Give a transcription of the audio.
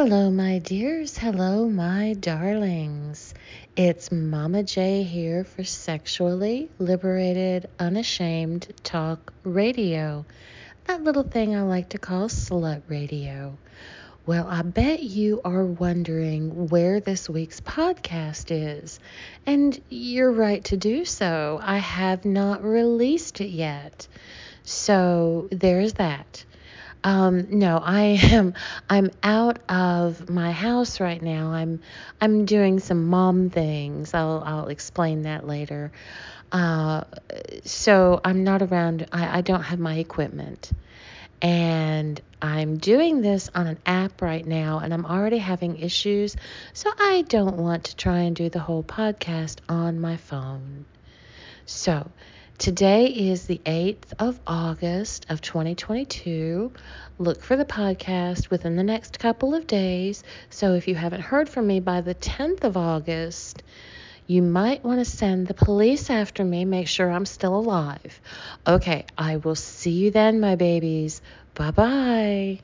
Hello, my dears. Hello, my darlings. It's Mama J here for Sexually Liberated, Unashamed Talk Radio. That little thing I like to call slut radio. Well, I bet you are wondering where this week's podcast is. And you're right to do so. I have not released it yet. So there's that. Um, no, I am I'm out of my house right now. I'm I'm doing some mom things. I'll I'll explain that later. Uh, so I'm not around. I, I don't have my equipment, and I'm doing this on an app right now, and I'm already having issues. So I don't want to try and do the whole podcast on my phone. So Today is the 8th of August of 2022. Look for the podcast within the next couple of days. So if you haven't heard from me by the 10th of August, you might want to send the police after me, make sure I'm still alive. Okay, I will see you then, my babies. Bye bye.